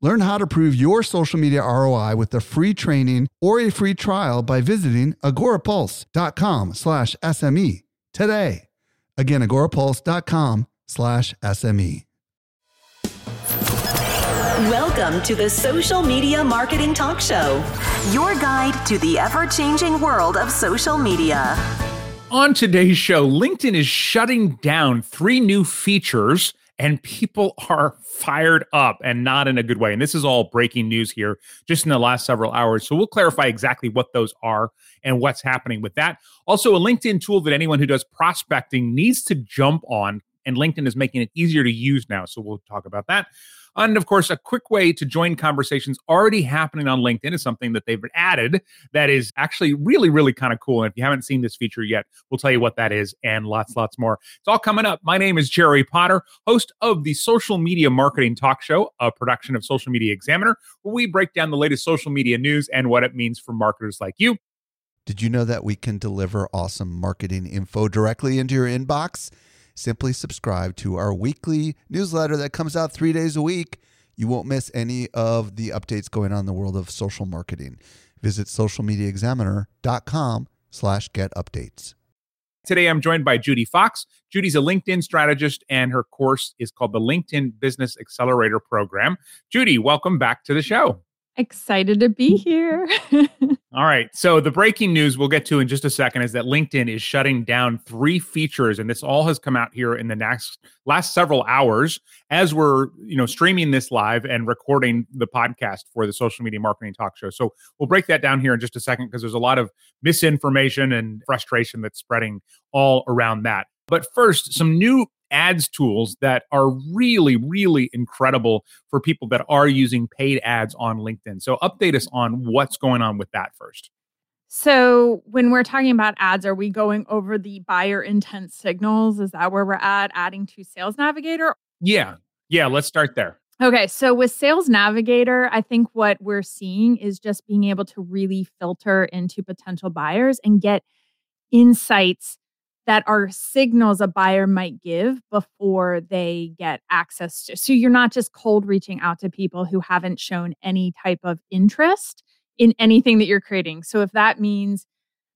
Learn how to prove your social media ROI with a free training or a free trial by visiting agorapulse.com slash SME today. Again, agorapulse.com slash SME. Welcome to the Social Media Marketing Talk Show, your guide to the ever changing world of social media. On today's show, LinkedIn is shutting down three new features, and people are fired up and not in a good way. And this is all breaking news here just in the last several hours. So we'll clarify exactly what those are and what's happening with that. Also, a LinkedIn tool that anyone who does prospecting needs to jump on, and LinkedIn is making it easier to use now. So we'll talk about that. And of course, a quick way to join conversations already happening on LinkedIn is something that they've added that is actually really, really kind of cool. And if you haven't seen this feature yet, we'll tell you what that is and lots, lots more. It's all coming up. My name is Jerry Potter, host of the Social Media Marketing Talk Show, a production of Social Media Examiner, where we break down the latest social media news and what it means for marketers like you. Did you know that we can deliver awesome marketing info directly into your inbox? Simply subscribe to our weekly newsletter that comes out three days a week. You won't miss any of the updates going on in the world of social marketing. Visit socialmediaexaminer.com slash get updates. Today, I'm joined by Judi Fox. Judi's a LinkedIn strategist, and her course is called the LinkedIn Business Accelerator Program. Judi, welcome back to the show. Excited to be here. All right. So the breaking news we'll get to in just a second is that LinkedIn is shutting down three features, and this all has come out here in the next last several hours as we're you know streaming this live and recording the podcast for the social media marketing talk show. So we'll break that down here in just a second because there's a lot of misinformation and frustration that's spreading all around that. But first, some new ads tools that are really, really incredible for people that are using paid ads on LinkedIn. So, update us on what's going on with that first. So, when we're talking about ads, are we going over the buyer intent signals? Is that where we're at, adding to Sales Navigator? Yeah. Yeah. Let's start there. Okay. So, with Sales Navigator, I think what we're seeing is just being able to really filter into potential buyers and get insights that are signals a buyer might give before they get access to. So you're not just cold reaching out to people who haven't shown any type of interest in anything that you're creating. So if that means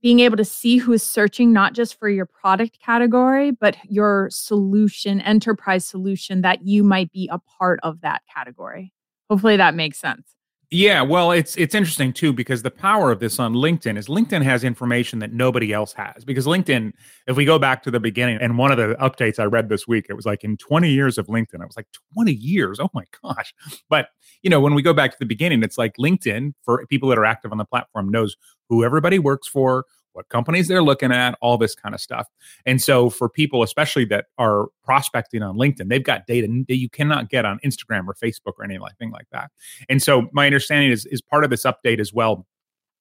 being able to see who is searching not just for your product category, but your solution, enterprise solution that you might be a part of that category. Hopefully that makes sense. Yeah, well, it's it's interesting too because the power of this on LinkedIn is LinkedIn has information that nobody else has. Because LinkedIn, if we go back to the beginning, and one of the updates I read this week, it was like in 20 years of LinkedIn. I was like, 20 years, oh my gosh! But you know, when we go back to the beginning, it's like LinkedIn for people that are active on the platform knows who everybody works for, what companies they're looking at, all this kind of stuff. And so for people, especially that are prospecting on LinkedIn, they've got data that you cannot get on Instagram or Facebook or anything like that. And so my understanding is is part of this update as well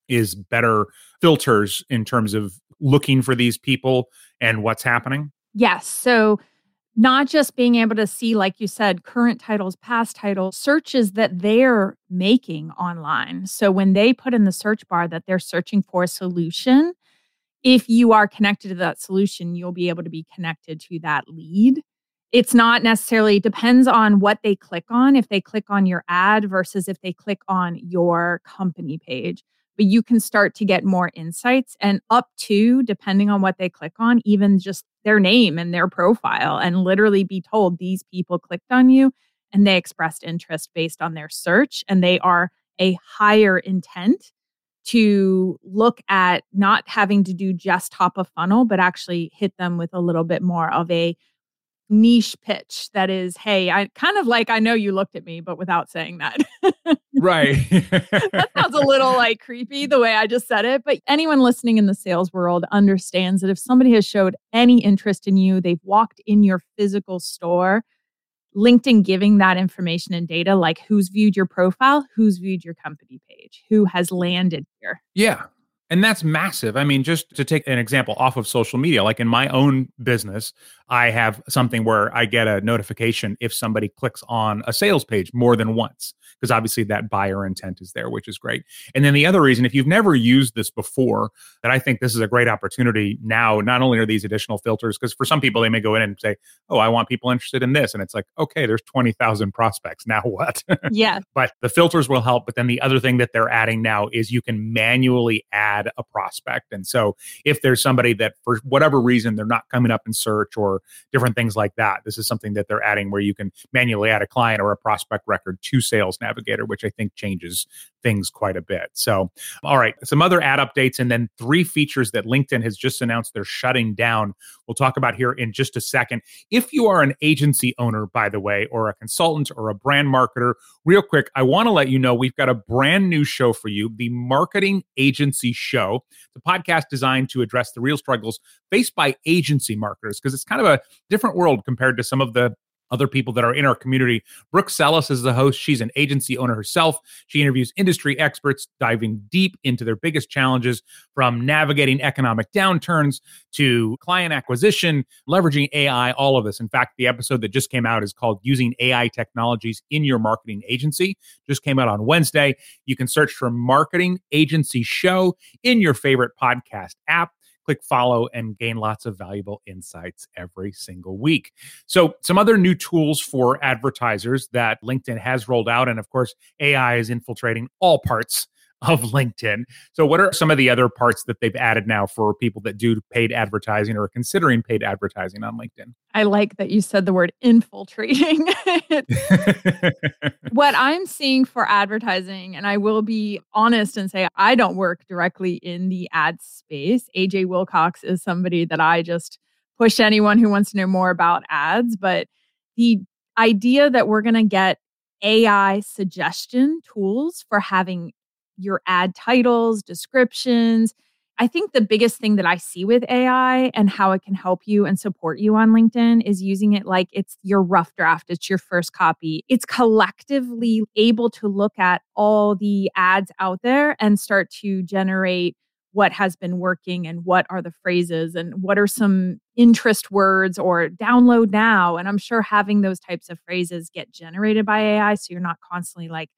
is better filters in terms of looking for these people and what's happening. Yes. So not just being able to see, like you said, current titles, past titles, searches that they're making online. So when they put in the search bar that they're searching for a solution, if you are connected to that solution, you'll be able to be connected to that lead. It's not necessarily depends on what they click on. If they click on your ad versus if they click on your company page, but you can start to get more insights and up to depending on what they click on, even just their name and their profile, and literally be told these people clicked on you and they expressed interest based on their search and they are a higher intent to look at not having to do just top of funnel, but actually hit them with a little bit more of a niche pitch that is, hey, I kind of like, I know you looked at me, but without saying that. right. that sounds a little like creepy the way I just said it. But anyone listening in the sales world understands that if somebody has showed any interest in you, they've walked in your physical store, LinkedIn giving that information and data, like who's viewed your profile, who's viewed your company page, who has landed here. Yeah. And that's massive. I mean, just to take an example off of social media, like in my own business, I have something where I get a notification if somebody clicks on a sales page more than once, because obviously that buyer intent is there, which is great. And then the other reason, if you've never used this before, that I think this is a great opportunity now. Not only are these additional filters, because for some people, they may go in and say, Oh, I want people interested in this. And it's like, okay, there's 20,000 prospects. Now what? Yeah. but the filters will help. But then the other thing that they're adding now is you can manually add a prospect. And so if there's somebody that for whatever reason they're not coming up in search or different things like that, this is something that they're adding where you can manually add a client or a prospect record to Sales Navigator, which I think changes things quite a bit. So, all right, some other ad updates and then three features that LinkedIn has just announced they're shutting down. We'll talk about here in just a second. If you are an agency owner, by the way, or a consultant or a brand marketer, real quick, I want to let you know we've got a brand new show for you, the Marketing Agency Show. A podcast designed to address the real struggles faced by agency marketers because it's kind of a different world compared to some of the other people that are in our community. Brooke Sellas is the host. She's an agency owner herself. She interviews industry experts, diving deep into their biggest challenges from navigating economic downturns to client acquisition, leveraging AI, all of this. In fact, the episode that just came out is called Using AI Technologies in Your Marketing Agency. Just came out on Wednesday. You can search for Marketing Agency Show in your favorite podcast app click follow and gain lots of valuable insights every single week. So, some other new tools for advertisers that LinkedIn has rolled out. And of course, AI is infiltrating all parts of LinkedIn. So, what are some of the other parts that they've added now for people that do paid advertising or are considering paid advertising on LinkedIn? I like that you said the word infiltrating. what I'm seeing for advertising, and I will be honest and say I don't work directly in the ad space. AJ Wilcox is somebody that I just push anyone who wants to know more about ads. But the idea that we're going to get AI suggestion tools for having your ad titles, descriptions. I think the biggest thing that I see with AI and how it can help you and support you on LinkedIn is using it like it's your rough draft, it's your first copy. It's collectively able to look at all the ads out there and start to generate what has been working and what are the phrases and what are some interest words or download now. And I'm sure having those types of phrases get generated by AI. So you're not constantly like,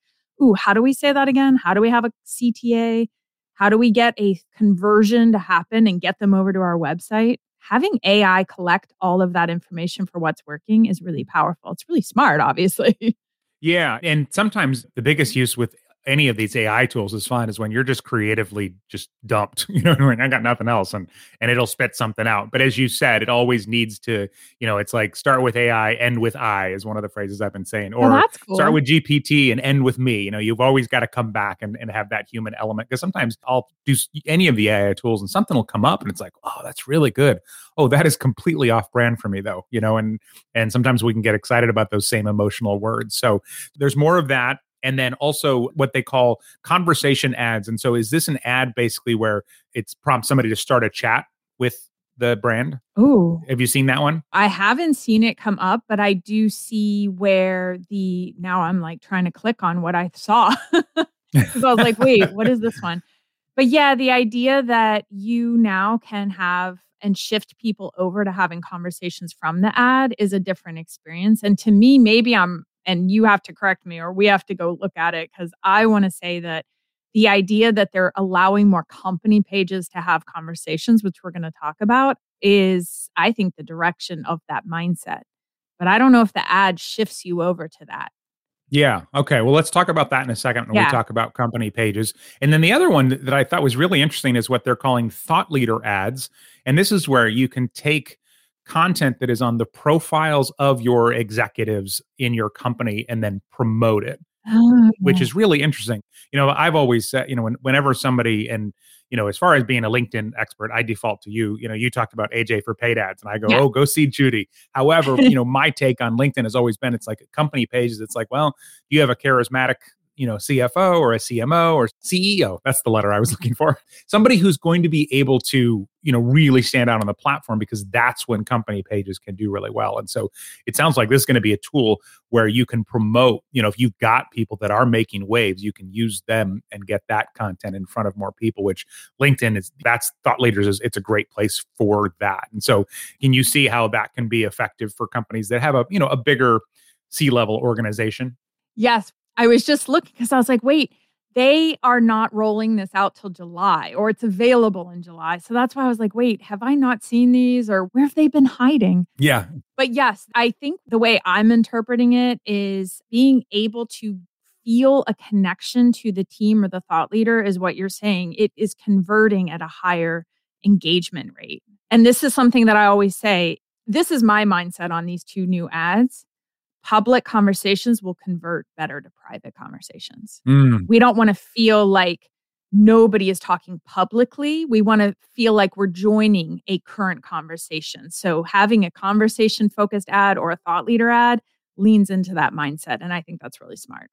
ooh, how do we say that again? How do we have a CTA? How do we get a conversion to happen and get them over to our website? Having AI collect all of that information for what's working is really powerful. It's really smart, obviously. Yeah. And sometimes the biggest use with any of these AI tools is fun is when you're just creatively just dumped, you know, I got nothing else and and it'll spit something out. But as you said, it always needs to, you know, it's like start with AI, end with I is one of the phrases I've been saying. Or well, cool. start with GPT and end with me. You know, you've always got to come back and, and have that human element. Because sometimes I'll do any of the AI tools and something will come up and it's like, oh, that's really good. Oh, that is completely off brand for me though, you know, and and sometimes we can get excited about those same emotional words. So there's more of that and then also what they call conversation ads. And so, is this an ad basically where it's prompts somebody to start a chat with the brand? Oh, have you seen that one? I haven't seen it come up, but I do see where the now I'm like trying to click on what I saw because I was like, wait, what is this one? But yeah, the idea that you now can have and shift people over to having conversations from the ad is a different experience. And to me, maybe I'm and you have to correct me or we have to go look at it because I want to say that the idea that they're allowing more company pages to have conversations, which we're going to talk about, is, I think, the direction of that mindset. But I don't know if the ad shifts you over to that. Yeah. Okay. Well, let's talk about that in a second when yeah. we talk about company pages. And then the other one that I thought was really interesting is what they're calling thought leader ads. And this is where you can take content that is on the profiles of your executives in your company and then promote it. Oh, which is really interesting. You know, I've always said, you know, when, whenever somebody and you know, as far as being a LinkedIn expert, I default to you. You know, you talked about AJ for paid ads, and I go, yeah. oh, go see Judi. However, you know, my take on LinkedIn has always been, it's like company pages. It's like, well, you have a charismatic you know, CFO or a CMO or CEO. That's the letter I was looking for. Somebody who's going to be able to, you know, really stand out on the platform because that's when company pages can do really well. And so it sounds like this is going to be a tool where you can promote, you know, if you've got people that are making waves, you can use them and get that content in front of more people, which LinkedIn is that's thought leaders is it's a great place for that. And so can you see how that can be effective for companies that have a, you know, a bigger C-level organization? Yes. I was just looking because I was like, wait, they are not rolling this out till July or it's available in July. So that's why I was like, wait, have I not seen these or where have they been hiding? Yeah. But yes, I think the way I'm interpreting it is being able to feel a connection to the team or the thought leader is what you're saying. It is converting at a higher engagement rate. And this is something that I always say this is my mindset on these two new ads public conversations will convert better to private conversations. Mm. We don't want to feel like nobody is talking publicly. We want to feel like we're joining a current conversation. So having a conversation focused ad or a thought leader ad leans into that mindset. And I think that's really smart.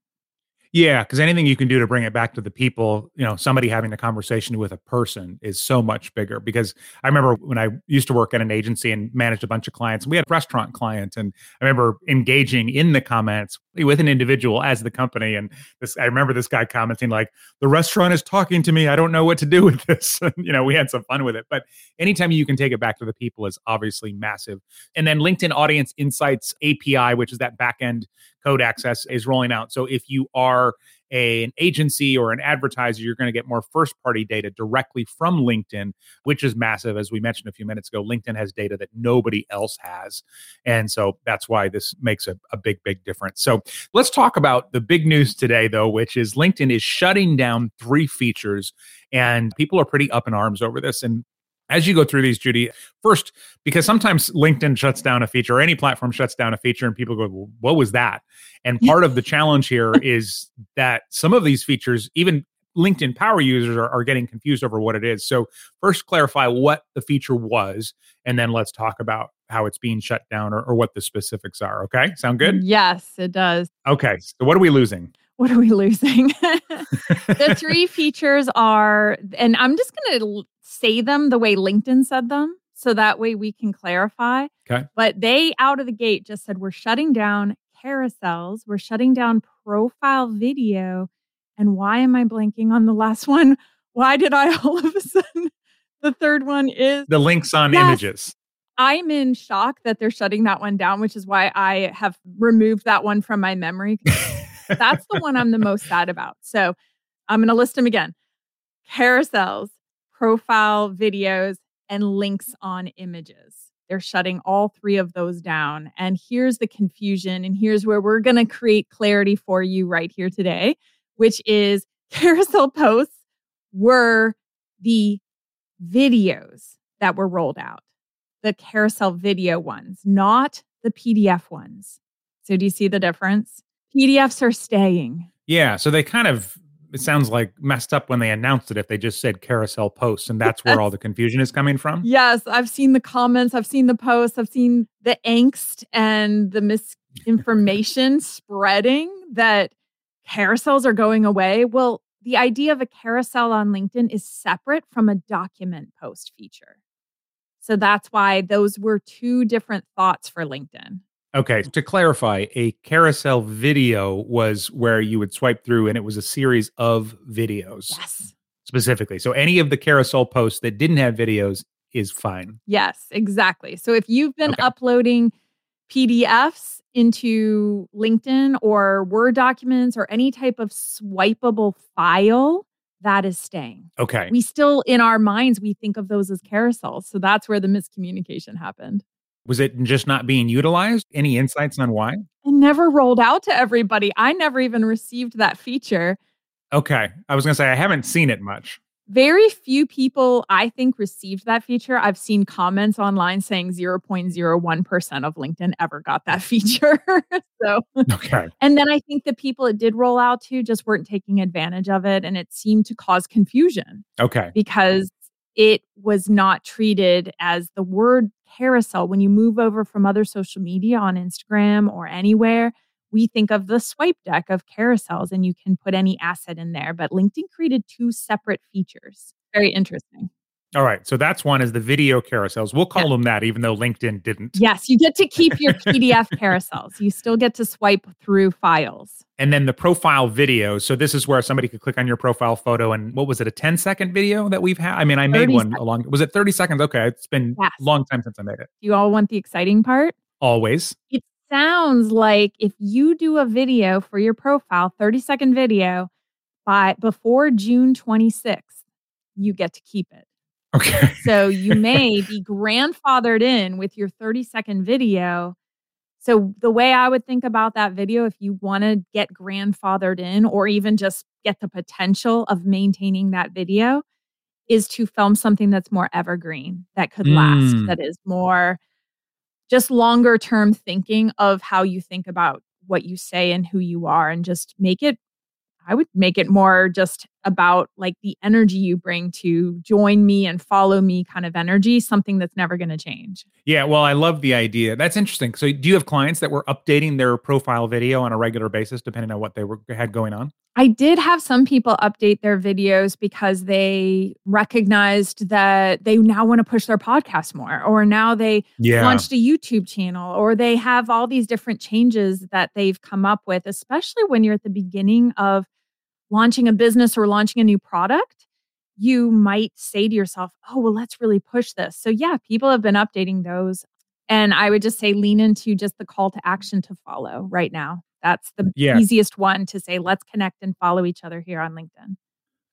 Yeah, because anything you can do to bring it back to the people, you know, somebody having a conversation with a person is so much bigger. Because I remember when I used to work at an agency and managed a bunch of clients, we had restaurant clients, and I remember engaging in the comments with an individual as the company. And this, I remember this guy commenting like, "The restaurant is talking to me. I don't know what to do with this." you know, we had some fun with it. But anytime you can take it back to the people is obviously massive. And then LinkedIn Audience Insights API, which is that backend code access is rolling out. So if you are a, an agency or an advertiser, you're going to get more first party data directly from LinkedIn, which is massive. As we mentioned a few minutes ago, LinkedIn has data that nobody else has. And so that's why this makes a, a big, big difference. So let's talk about the big news today, though, which is LinkedIn is shutting down three features. And people are pretty up in arms over this. And as you go through these, Judi, first, because sometimes LinkedIn shuts down a feature or any platform shuts down a feature and people go, well, what was that? And part of the challenge here is that some of these features, even LinkedIn power users are, are getting confused over what it is. So, first, clarify what the feature was, and then let's talk about how it's being shut down or, or what the specifics are. Okay. Sound good? Yes, it does. Okay. So, what are we losing? What are we losing? the three features are, and I'm just going to say them the way LinkedIn said them. So that way we can clarify. Okay. But they out of the gate just said, we're shutting down carousels, we're shutting down profile video. And why am I blanking on the last one? Why did I all of a sudden? The third one is the links on Yes. images. I'm in shock that they're shutting that one down, which is why I have removed that one from my memory. That's the one I'm the most sad about. So I'm going to list them again carousels, profile videos, and links on images. They're shutting all three of those down. And here's the confusion. And here's where we're going to create clarity for you right here today, which is carousel posts were the videos that were rolled out, the carousel video ones, not the PDF ones. So, do you see the difference? PDFs are staying. Yeah. So they kind of, it sounds like messed up when they announced it if they just said carousel posts. And that's where all the confusion is coming from. Yes, I've seen the comments, I've seen the posts, I've seen the angst and the misinformation spreading that carousels are going away. Well, the idea of a carousel on LinkedIn is separate from a document post feature. So that's why those were two different thoughts for LinkedIn. Okay. To clarify, a carousel video was where you would swipe through and it was a series of videos Yes. specifically. So any of the carousel posts that didn't have videos is fine. Yes, exactly. So if you've been Okay. uploading PDFs into LinkedIn or Word documents or any type of swipeable file, that is staying. Okay. We still, in our minds, we think of those as carousels. So that's where the miscommunication happened. Was it just not being utilized? Any insights on why? It never rolled out to everybody. I never even received that feature. Okay. I was going to say, I haven't seen it much. Very few people, I think, received that feature. I've seen comments online saying 0.01% of LinkedIn ever got that feature. so, Okay. and then I think the people it did roll out to just weren't taking advantage of it. And it seemed to cause confusion Okay. because it was not treated as the word carousel. When you move over from other social media on Instagram or anywhere, we think of the swipe deck of carousels and you can put any asset in there. But LinkedIn created two separate features. Very interesting. All right. So that's one is the video carousels. We'll call yeah. them that, even though LinkedIn didn't. Yes, you get to keep your PDF carousels. You still get to swipe through files. And then the profile video. So this is where somebody could click on your profile photo. And what was it, a 10 second video that we've had? I mean, I made one seconds. along. Was it 30 seconds? Okay. It's been yes. a long time since I made it. You all want the exciting part? Always. It sounds like if you do a video for your profile, 30 second video, by before June 26th, you get to keep it. Okay. so you may be grandfathered in with your 30 second video. So the way I would think about that video, if you want to get grandfathered in or even just get the potential of maintaining that video, is to film something that's more evergreen, that could last, mm. that is more just longer term thinking of how you think about what you say and who you are and just make it I would make it more just about like the energy you bring to join me and follow me kind of energy, something that's never going to change. Yeah, well, I love the idea. That's interesting. So, do you have clients that were updating their profile video on a regular basis, depending on what they were had going on? I did have some people update their videos because they recognized that they now want to push their podcast more, or now they yeah. launched a YouTube channel, or they have all these different changes that they've come up with, especially when you're at the beginning of launching a business or launching a new product, you might say to yourself, oh, well, let's really push this. So, yeah, people have been updating those. And I would just say lean into just the call to action to follow right now. That's the yeah. easiest one to say, let's connect and follow each other here on LinkedIn.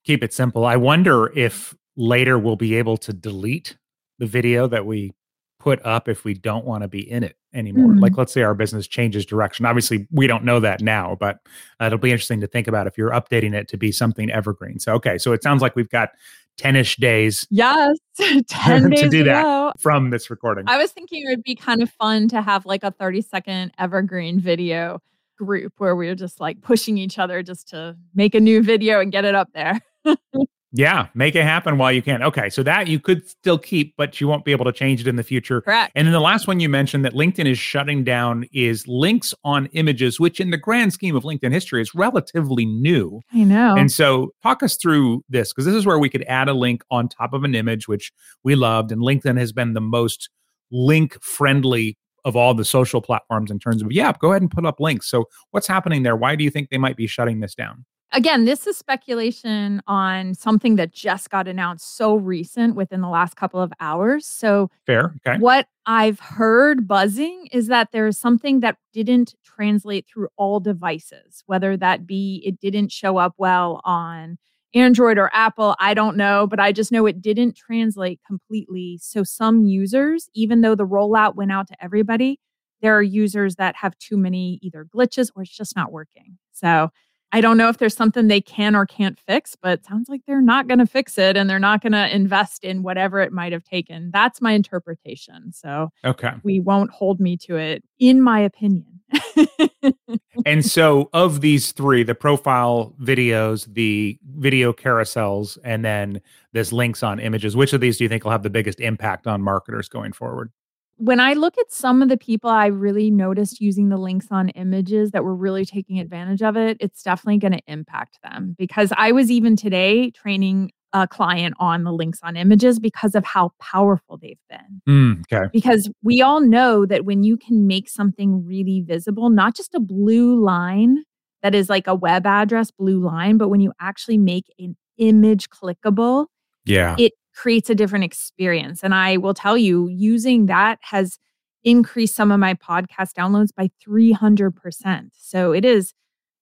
Keep it simple. I wonder if later we'll be able to delete the video that we put up if we don't want to be in it anymore. Mm-hmm. Like, let's say our business changes direction. Obviously, we don't know that now, but uh, it'll be interesting to think about if you're updating it to be something evergreen. So, okay, so it sounds like we've got 10ish days. Yes, 10 days to do that ago. from this recording. I was thinking it would be kind of fun to have like a 30 second evergreen video group where we are just like pushing each other just to make a new video and get it up there. Yeah, make it happen while you can. Okay, so that you could still keep, but you won't be able to change it in the future. Correct. And then the last one you mentioned that LinkedIn is shutting down is links on images, which in the grand scheme of LinkedIn history is relatively new. I know. And so talk us through this because this is where we could add a link on top of an image, which we loved. And LinkedIn has been the most link friendly of all the social platforms in terms of, yeah, go ahead and put up links. So what's happening there? Why do you think they might be shutting this down? Again, this is speculation on something that just got announced so recent within the last couple of hours. So, fair. Okay. What I've heard buzzing is that there's something that didn't translate through all devices, whether that be it didn't show up well on Android or Apple. I don't know, but I just know it didn't translate completely. So, some users, even though the rollout went out to everybody, there are users that have too many either glitches or it's just not working. So, I don't know if there's something they can or can't fix, but sounds like they're not going to fix it and they're not going to invest in whatever it might have taken. That's my interpretation. So, okay. We won't hold me to it, in my opinion. and so, of these three the profile videos, the video carousels, and then this links on images, which of these do you think will have the biggest impact on marketers going forward? When I look at some of the people I really noticed using the links on images that were really taking advantage of it, it's definitely going to impact them because I was even today training a client on the links on images because of how powerful they've been. Mm, okay. Because we all know that when you can make something really visible, not just a blue line that is like a web address blue line, but when you actually make an image clickable, yeah. It creates a different experience. And I will tell you, using that has increased some of my podcast downloads by 300%. So it is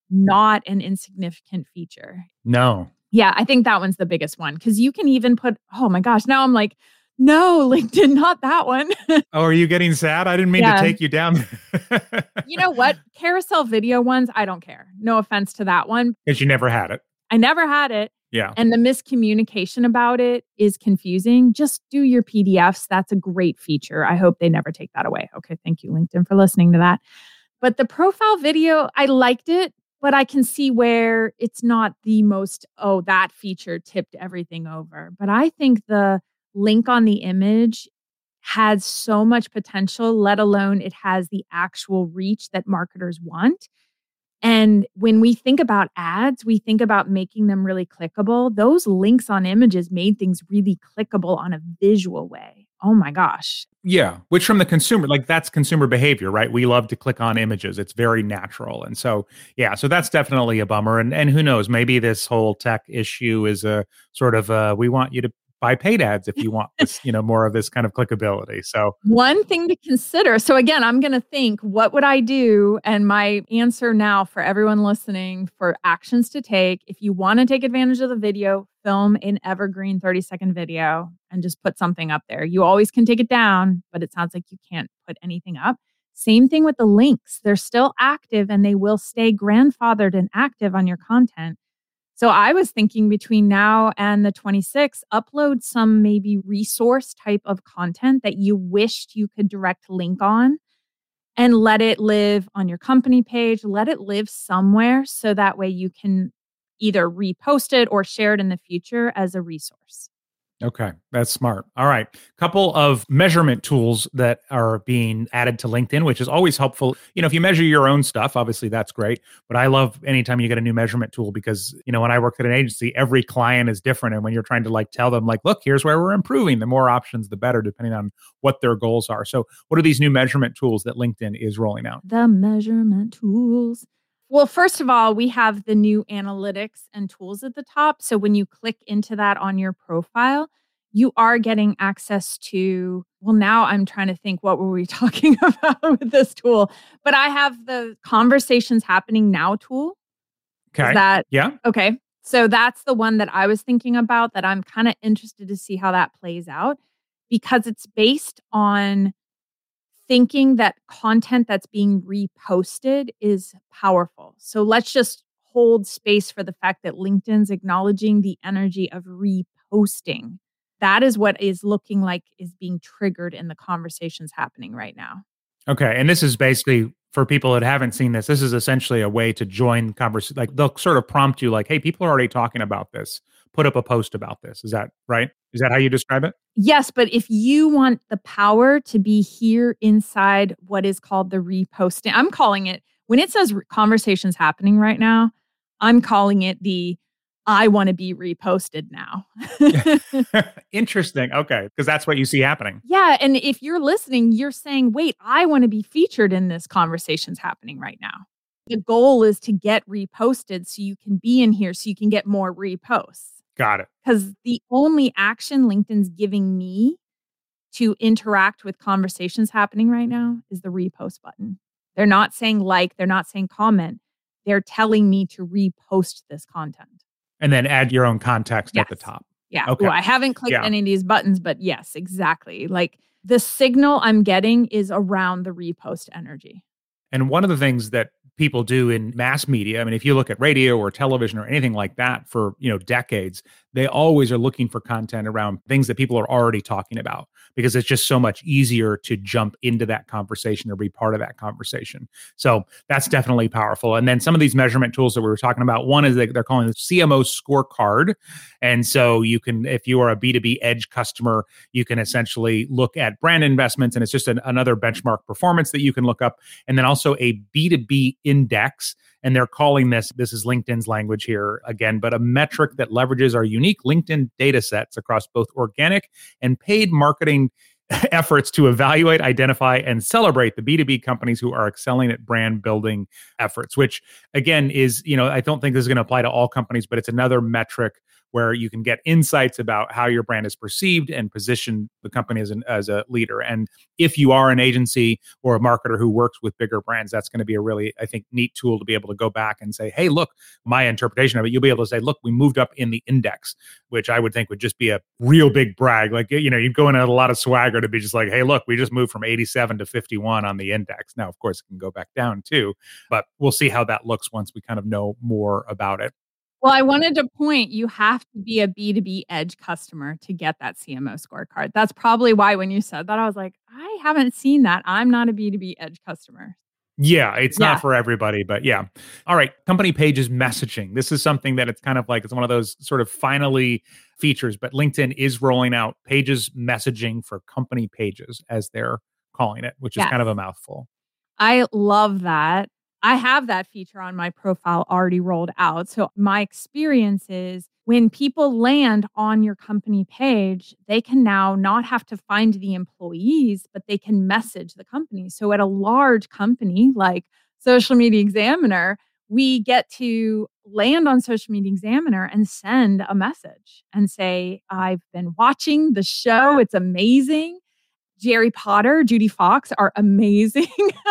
not an insignificant feature. No. Yeah, I think that one's the biggest one because you can even put, oh my gosh, now I'm like, no, LinkedIn, not that one. oh, are you getting sad? I didn't mean yeah. to take you down. you know what? Carousel video ones, I don't care. No offense to that one. Because you never had it. I never had it. Yeah. And the miscommunication about it is confusing. Just do your PDFs. That's a great feature. I hope they never take that away. Okay. Thank you, LinkedIn, for listening to that. But the profile video, I liked it, but I can see where it's not the most, oh, that feature tipped everything over. But I think the link on the image has so much potential, let alone it has the actual reach that marketers want And when we think about ads, we think about making them really clickable. Those links on images made things really clickable on a visual way. Oh my gosh. Yeah, which from the consumer, like that's consumer behavior, right? We love to click on images. It's very natural. And so, yeah, so that's definitely a bummer. And and who knows, maybe this whole tech issue is a sort of uh we want you to buy paid ads if you want this, you know, more of this kind of clickability. So one thing to consider. So again, I'm going to think, what would I do? And my answer now for everyone listening for actions to take, if you want to take advantage of the video, film an evergreen 30 second video and just put something up there. You always can take it down, but it sounds like you can't put anything up. Same thing with the links. They're still active and they will stay grandfathered and active on your content. So I was thinking between now and the 26th, upload some maybe resource type of content that you wished you could direct link on and let it live on your company page, let it live somewhere so that way you can either repost it or share it in the future as a resource. Okay, that's smart. All right. Couple of measurement tools that are being added to LinkedIn, which is always helpful. You know, if you measure your own stuff, obviously that's great. But I love anytime you get a new measurement tool because, you know, when I worked at an agency, every client is different. And when you're trying to like tell them, like, look, here's where we're improving, the more options, the better, depending on what their goals are. So, what are these new measurement tools that LinkedIn is rolling out? The measurement tools. Well, first of all, we have the new analytics and tools at the top. So when you click into that on your profile, you are getting access to. Well, now I'm trying to think what were we talking about with this tool? But I have the conversations happening now tool. Okay. Is that yeah. Okay. So that's the one that I was thinking about that I'm kind of interested to see how that plays out because it's based on thinking that content that's being reposted is powerful. So let's just hold space for the fact that LinkedIn's acknowledging the energy of reposting. That is what is looking like is being triggered in the conversations happening right now. Okay. And this is basically for people that haven't seen this, this is essentially a way to join conversation. Like they'll sort of prompt you, like, hey, people are already talking about this. Put up a post about this. Is that right? Is that how you describe it? Yes, but if you want the power to be here inside what is called the reposting, I'm calling it when it says conversations happening right now, I'm calling it the I want to be reposted now. Interesting. Okay. Because that's what you see happening. Yeah. And if you're listening, you're saying, wait, I want to be featured in this conversations happening right now. The goal is to get reposted so you can be in here so you can get more reposts. Got it. Because the only action LinkedIn's giving me to interact with conversations happening right now is the repost button. They're not saying like, they're not saying comment. They're telling me to repost this content. And then add your own context yes. at the top. Yeah. Okay. Ooh, I haven't clicked yeah. any of these buttons, but yes, exactly. Like the signal I'm getting is around the repost energy. And one of the things that people do in mass media, I mean, if you look at radio or television or anything like that for, you know, decades, they always are looking for content around things that people are already talking about because it's just so much easier to jump into that conversation or be part of that conversation. So that's definitely powerful. And then some of these measurement tools that we were talking about, one is they, they're calling the CMO scorecard. And so you can, if you are a B2B edge customer, you can essentially look at brand investments and it's just an, another benchmark performance that you can look up. And then also a B2B index and they're calling this this is linkedin's language here again but a metric that leverages our unique linkedin data sets across both organic and paid marketing efforts to evaluate, identify, and celebrate the B2B companies who are excelling at brand building efforts, which again is, you know, I don't think this is going to apply to all companies, but it's another metric where you can get insights about how your brand is perceived and position the company as, an, as a leader. And if you are an agency or a marketer who works with bigger brands, that's going to be a really, I think, neat tool to be able to go back and say, hey, look, my interpretation of it, you'll be able to say, look, we moved up in the index, which I would think would just be a real big brag. Like, you know, you'd go in at a lot of swagger to be just like, hey, look, we just moved from 87 to 51 on the index. Now, of course, it can go back down too, but we'll see how that looks once we kind of know more about it. Well, I wanted to point you have to be a B2B edge customer to get that CMO scorecard. That's probably why when you said that, I was like, I haven't seen that. I'm not a B2B edge customer. Yeah, it's yeah. not for everybody, but yeah. All right, company pages messaging. This is something that it's kind of like it's one of those sort of finally features, but LinkedIn is rolling out pages messaging for company pages as they're calling it, which is kind of a mouthful. I love that. I have that feature on my profile already rolled out. So my experience is when people land on your company page, they can now not have to find the employees, but they can message the company. So at a large company like Social Media Examiner, we get to land on Social Media Examiner and send a message and say, I've been watching the show. It's amazing. Jerry Potter, Judi Fox are amazing.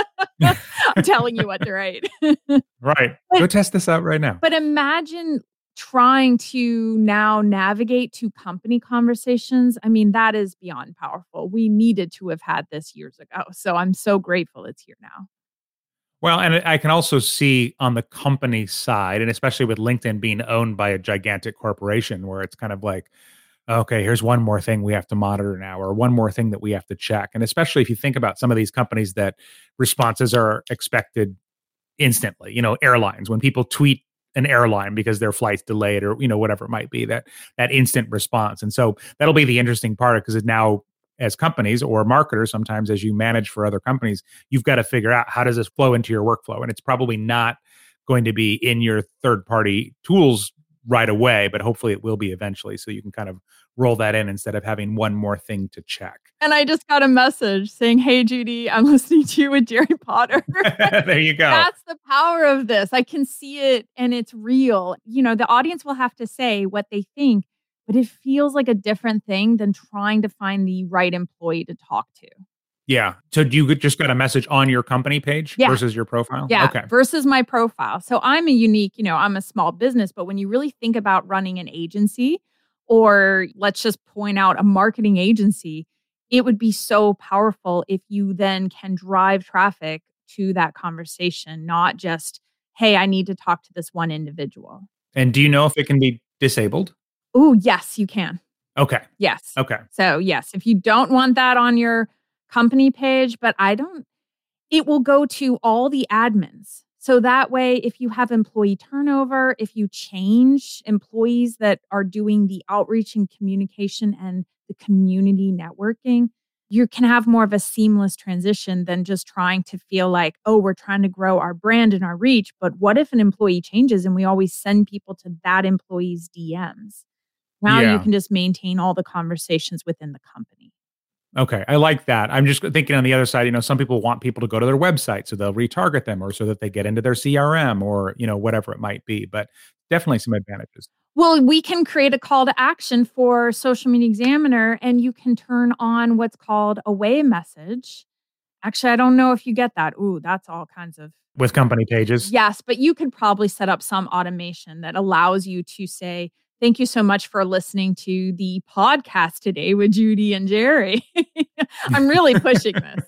I'm telling you what to write. right. Go test this out right now. But imagine trying to now navigate to company conversations. I mean, that is beyond powerful. We needed to have had this years ago. So I'm so grateful it's here now. Well, and I can also see on the company side, and especially with LinkedIn being owned by a gigantic corporation, where it's kind of like, okay, here's one more thing we have to monitor now, or one more thing that we have to check. And especially if you think about some of these companies that responses are expected instantly, you know, airlines, when people tweet an airline because their flight's delayed or you know whatever it might be that that instant response and so that'll be the interesting part because it now as companies or marketers sometimes as you manage for other companies you've got to figure out how does this flow into your workflow and it's probably not going to be in your third party tools right away, but hopefully it will be eventually. So you can kind of roll that in instead of having one more thing to check. And I just got a message saying, Hey, Judi, I'm listening to you with Jerry Potter. there you go. That's the power of this. I can see it and it's real. You know, the audience will have to say what they think, but it feels like a different thing than trying to find the right employee to talk to. Yeah. So do you just got a message on your company page yeah. versus your profile? Yeah. Okay. Versus my profile. So I'm a unique, you know, I'm a small business, but when you really think about running an agency, or let's just point out a marketing agency, it would be so powerful if you then can drive traffic to that conversation, not just, hey, I need to talk to this one individual. And do you know if it can be disabled? Oh, yes, you can. Okay. Yes. Okay. So, yes, if you don't want that on your company page, but I don't, it will go to all the admins. So that way, if you have employee turnover, if you change employees that are doing the outreach and communication and the community networking, you can have more of a seamless transition than just trying to feel like, oh, we're trying to grow our brand and our reach. But what if an employee changes and we always send people to that employee's DMs? Now yeah. you can just maintain all the conversations within the company. Okay, I like that. I'm just thinking on the other side, you know, some people want people to go to their website so they'll retarget them or so that they get into their CRM or, you know, whatever it might be, but definitely some advantages. Well, we can create a call to action for Social Media Examiner and you can turn on what's called away message. Actually, I don't know if you get that. Ooh, that's all kinds of with company pages. Yes, but you could probably set up some automation that allows you to say, Thank you so much for listening to the podcast today with Judi and Jerry. I'm really pushing this.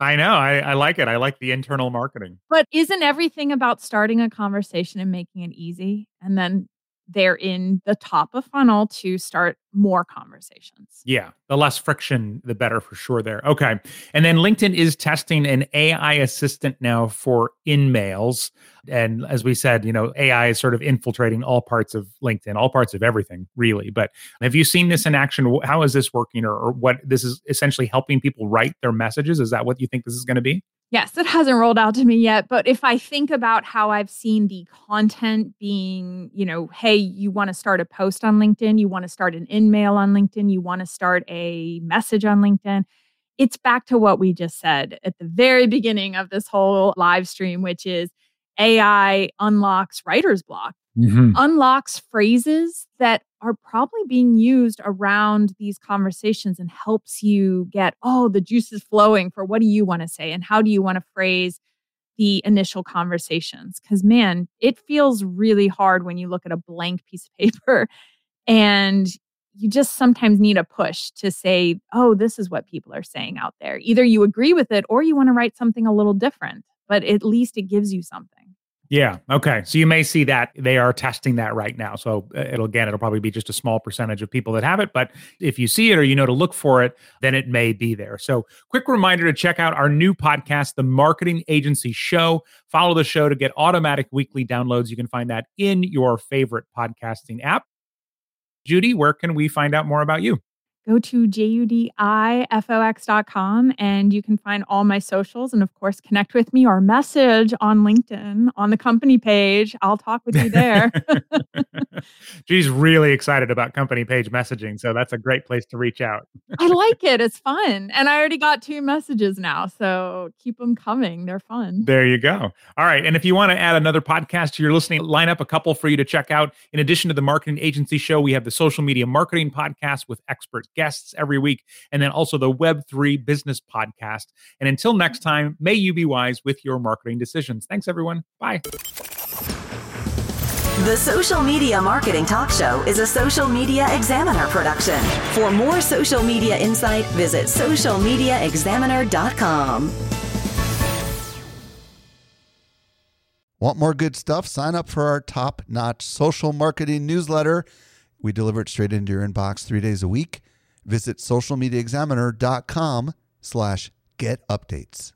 I know. I, I, like it. I like the internal marketing. But isn't everything about starting a conversation and making it easy? And then they're in the top of funnel to start more conversations. Yeah, the less friction, the better for sure there. Okay. And then LinkedIn is testing an AI assistant now for in-mails. And as we said, you know, AI is sort of infiltrating all parts of LinkedIn, all parts of everything, really. But have you seen this in action? How is this working or, or what this is essentially helping people write their messages? Is that what you think this is going to be? Yes, it hasn't rolled out to me yet. But if I think about how I've seen the content being, you know, hey, you want to start a post on LinkedIn, you want to start an InMail on LinkedIn, you want to start a message on LinkedIn, it's back to what we just said at the very beginning of this whole live stream, which is AI unlocks writer's block, mm-hmm. unlocks phrases that are probably being used around these conversations and helps you get, oh, the juice is flowing for what do you want to say and how do you want to phrase the initial conversations? Because, man, it feels really hard when you look at a blank piece of paper and you just sometimes need a push to say, oh, this is what people are saying out there. Either you agree with it or you want to write something a little different, but at least it gives you something. Yeah. Okay. So you may see that they are testing that right now. So uh, it'll again, it'll probably be just a small percentage of people that have it. But if you see it or you know to look for it, then it may be there. So quick reminder to check out our new podcast, The Marketing Agency Show. Follow the show to get automatic weekly downloads. You can find that in your favorite podcasting app. Judi, where can we find out more about you? Go to judifox.com and you can find all my socials and, of course, connect with me or message on LinkedIn on the company page. I'll talk with you there. She's really excited about company page messaging. So that's a great place to reach out. I like it. It's fun. And I already got two messages now. So keep them coming. They're fun. There you go. All right. And if you want to add another podcast to your listening, line up a couple for you to check out. In addition to the marketing agency show, we have the social media marketing podcast with expert guests every week, and then also the Web3 business podcast. And until next time, may you be wise with your marketing decisions. Thanks, everyone. Bye. The Social Media Marketing Talk Show is a Social Media Examiner production. For more social media insight, visit socialmediaexaminer.com. Want more good stuff? Sign up for our top notch social marketing newsletter. We deliver it straight into your inbox three days a week. Visit socialmediaexaminer.com slash get updates.